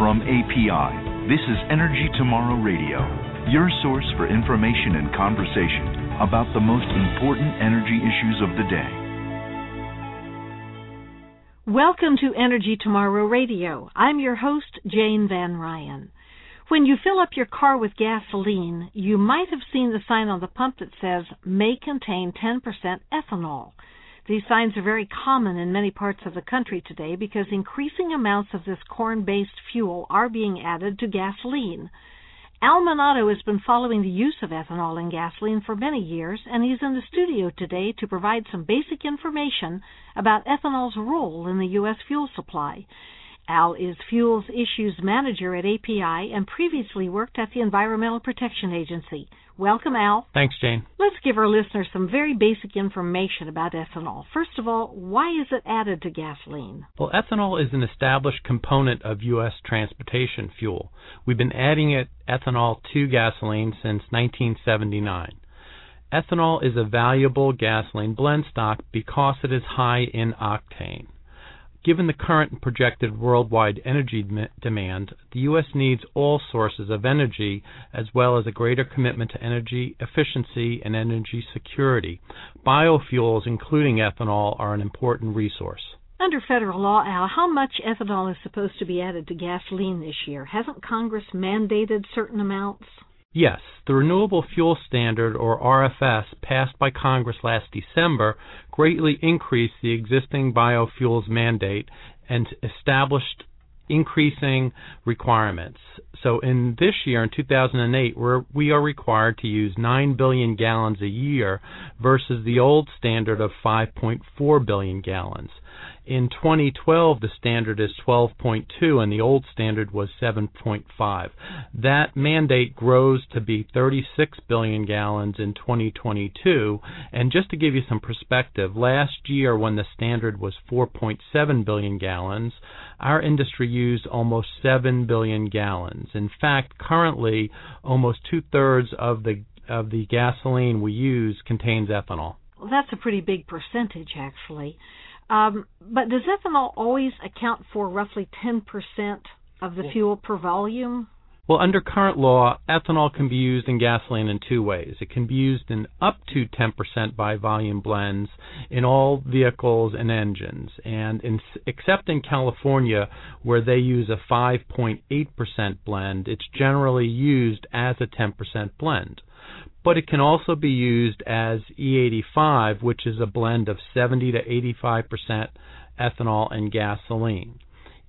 From API, this is Energy Tomorrow Radio, your source for information and conversation about the most important energy issues of the day. Welcome to Energy Tomorrow Radio. I'm your host, Jane Van Ryan. When you fill up your car with gasoline, you might have seen the sign on the pump that says may contain 10% ethanol. These signs are very common in many parts of the country today because increasing amounts of this corn based fuel are being added to gasoline. Al Mannato has been following the use of ethanol in gasoline for many years, and he's in the studio today to provide some basic information about ethanol's role in the U.S. fuel supply. Al is Fuels Issues Manager at API and previously worked at the Environmental Protection Agency. Welcome, Al. Thanks, Jane. Let's give our listeners some very basic information about ethanol. First of all, why is it added to gasoline? Well, ethanol is an established component of U.S. transportation fuel. We've been adding it, ethanol to gasoline since 1979. Ethanol is a valuable gasoline blend stock because it is high in octane. Given the current and projected worldwide energy demand, the U.S. needs all sources of energy as well as a greater commitment to energy efficiency and energy security. Biofuels, including ethanol, are an important resource. Under federal law, Al, how much ethanol is supposed to be added to gasoline this year? Hasn't Congress mandated certain amounts? Yes, the Renewable Fuel Standard, or RFS, passed by Congress last December, greatly increased the existing biofuels mandate and established increasing requirements. So in this year, in 2008, we're, we are required to use 9 billion gallons a year versus the old standard of 5.4 billion gallons. In 2012, the standard is 12.2 and the old standard was 7.5. That mandate grows to be 36 billion gallons in 2022. And just to give you some perspective, last year when the standard was 4.7 billion gallons, our industry used almost 7 billion gallons. In fact, currently, almost two thirds of the of the gasoline we use contains ethanol. Well, that's a pretty big percentage, actually. Um, but does ethanol always account for roughly 10% of the fuel per volume? Well, under current law, ethanol can be used in gasoline in two ways. It can be used in up to 10% by volume blends in all vehicles and engines. And in, except in California, where they use a 5.8% blend, it's generally used as a 10% blend but it can also be used as E85, which is a blend of 70 to 85% ethanol and gasoline.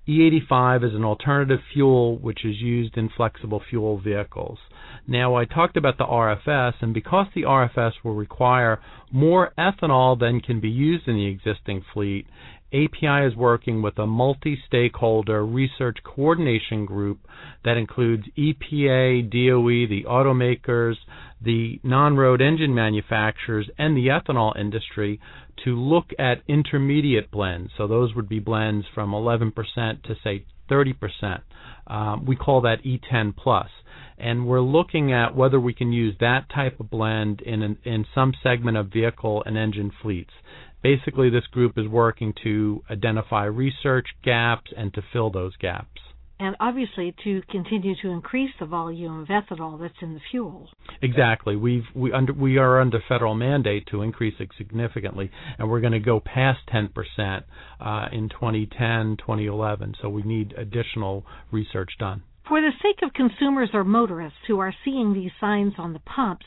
E85 is an alternative fuel which is used in flexible fuel vehicles. Now, I talked about the RFS, and because the RFS will require more ethanol than can be used in the existing fleet, API is working with a multi stakeholder research coordination group that includes EPA, DOE, the automakers, the non road engine manufacturers, and the ethanol industry to look at intermediate blends. So those would be blends from 11% to, say, 30%. Um, we call that E10 plus and we're looking at whether we can use that type of blend in an, in some segment of vehicle and engine fleets. Basically, this group is working to identify research gaps and to fill those gaps. And obviously, to continue to increase the volume of ethanol that's in the fuel. Exactly. We've we under we are under federal mandate to increase it significantly, and we're going to go past 10% uh, in 2010, 2011. So we need additional research done. For the sake of consumers or motorists who are seeing these signs on the pumps,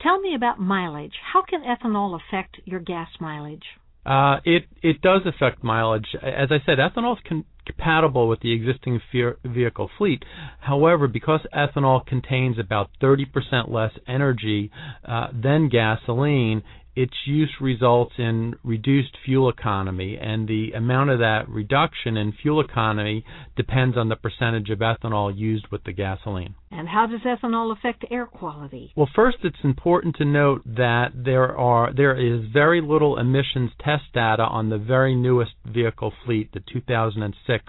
Tell me about mileage. How can ethanol affect your gas mileage? Uh, it it does affect mileage. As I said, ethanol is con- compatible with the existing vehicle fleet. However, because ethanol contains about 30% less energy uh, than gasoline, its use results in reduced fuel economy, and the amount of that reduction in fuel economy depends on the percentage of ethanol used with the gasoline. And how does ethanol affect air quality? Well, first, it's important to note that there are there is very little emissions test data on the very newest vehicle fleet, the 2006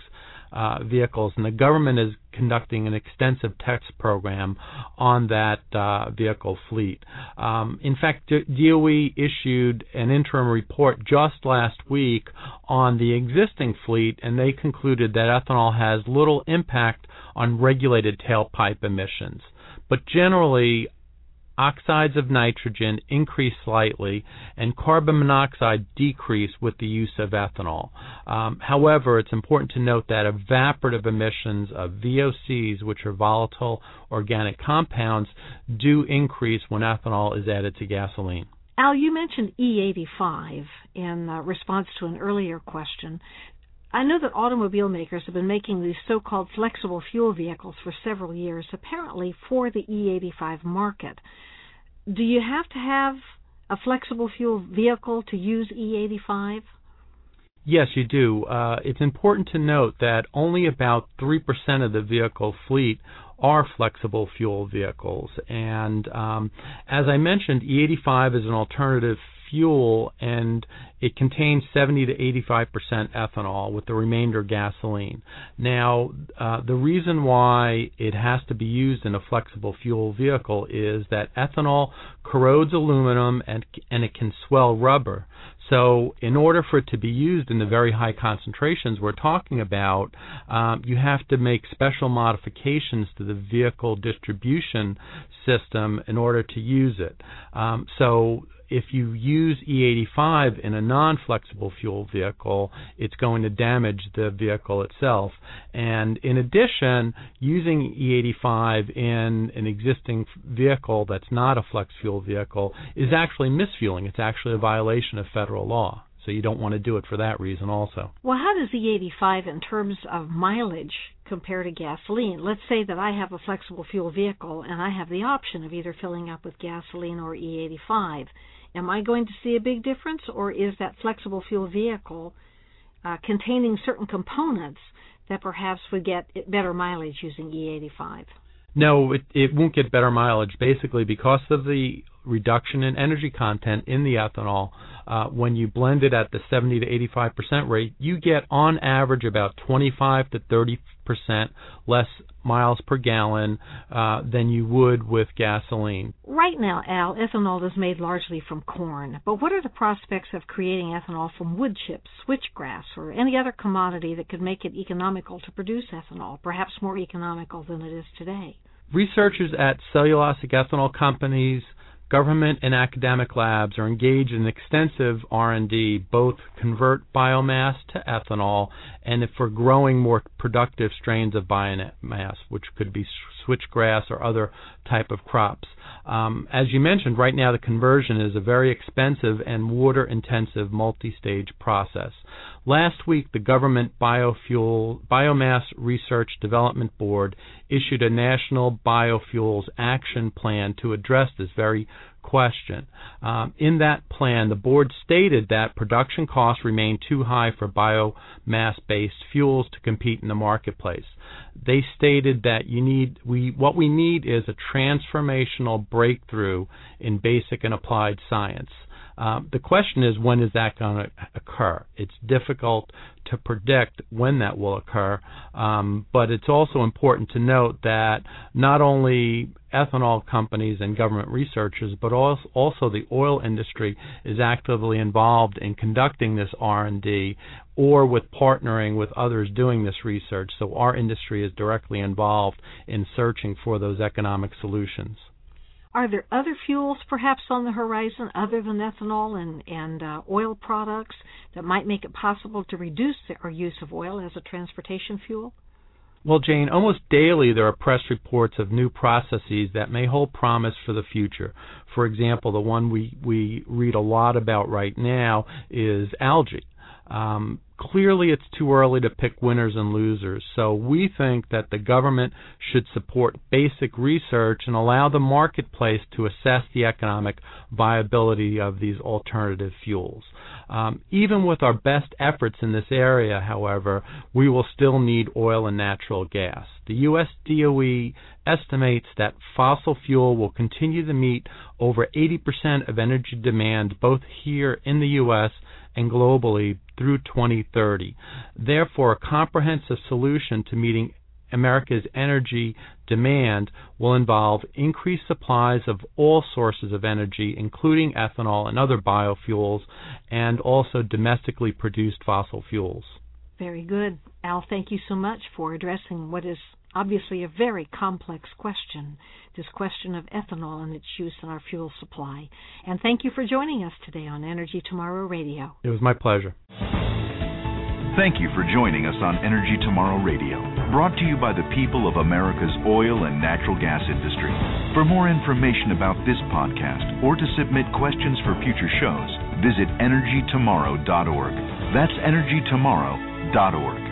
uh, vehicles, and the government is conducting an extensive test program on that uh, vehicle fleet. Um, in fact, DOE issued an interim report just last week on the existing fleet, and they concluded that ethanol has little impact on regulated tailpipe emissions. But generally, oxides of nitrogen increase slightly and carbon monoxide decrease with the use of ethanol. Um, however, it's important to note that evaporative emissions of VOCs, which are volatile organic compounds, do increase when ethanol is added to gasoline. Al, you mentioned E85 in uh, response to an earlier question. I know that automobile makers have been making these so called flexible fuel vehicles for several years, apparently for the E85 market. Do you have to have a flexible fuel vehicle to use E85? Yes, you do. Uh, it's important to note that only about 3% of the vehicle fleet are flexible fuel vehicles. And um, as I mentioned, E85 is an alternative fuel and it contains 70 to 85 percent ethanol with the remainder gasoline. Now, uh, the reason why it has to be used in a flexible fuel vehicle is that ethanol corrodes aluminum and and it can swell rubber. So, in order for it to be used in the very high concentrations we're talking about, um, you have to make special modifications to the vehicle distribution system in order to use it. Um, so, if you use E85 in a non-flexible fuel vehicle, it's going to damage the vehicle itself. And in addition, using E85 in an existing vehicle that's not a flex fuel vehicle is actually misfueling. It's actually a violation of federal law. So you don't want to do it for that reason also. Well, how does E85 in terms of mileage compare to gasoline? Let's say that I have a flexible fuel vehicle and I have the option of either filling up with gasoline or E85 Am I going to see a big difference, or is that flexible fuel vehicle uh, containing certain components that perhaps would get better mileage using E85? No, it, it won't get better mileage basically because of the reduction in energy content in the ethanol. Uh, when you blend it at the 70 to 85 percent rate, you get on average about 25 to 30 percent less miles per gallon uh, than you would with gasoline. Right now, Al, ethanol is made largely from corn. But what are the prospects of creating ethanol from wood chips, switchgrass, or any other commodity that could make it economical to produce ethanol, perhaps more economical than it is today? Researchers at cellulosic ethanol companies Government and academic labs are engaged in extensive R&D, both convert biomass to ethanol and for growing more productive strains of biomass, which could be switchgrass or other type of crops. Um, as you mentioned, right now the conversion is a very expensive and water-intensive multi-stage process. Last week, the government biofuel biomass research development board issued a national biofuels action plan to address this very question. Um, in that plan, the board stated that production costs remain too high for biomass based fuels to compete in the marketplace. They stated that you need we what we need is a transformational breakthrough in basic and applied science. Um, the question is, when is that going to occur? It's difficult to predict when that will occur, um, but it's also important to note that not only ethanol companies and government researchers, but also, also the oil industry is actively involved in conducting this R&D or with partnering with others doing this research. So our industry is directly involved in searching for those economic solutions. Are there other fuels perhaps on the horizon other than ethanol and, and uh, oil products that might make it possible to reduce our use of oil as a transportation fuel? Well, Jane, almost daily there are press reports of new processes that may hold promise for the future. For example, the one we, we read a lot about right now is algae. Um, clearly it's too early to pick winners and losers. So we think that the government should support basic research and allow the marketplace to assess the economic viability of these alternative fuels. Um, even with our best efforts in this area, however, we will still need oil and natural gas. The U.S. DOE estimates that fossil fuel will continue to meet over 80% of energy demand both here in the U.S. and globally through 2030. Therefore, a comprehensive solution to meeting America's energy demand will involve increased supplies of all sources of energy, including ethanol and other biofuels, and also domestically produced fossil fuels. Very good. Al, thank you so much for addressing what is obviously a very complex question this question of ethanol and its use in our fuel supply. And thank you for joining us today on Energy Tomorrow Radio. It was my pleasure. Thank you for joining us on Energy Tomorrow Radio, brought to you by the people of America's oil and natural gas industry. For more information about this podcast or to submit questions for future shows, visit energytomorrow.org. That's energytomorrow.org.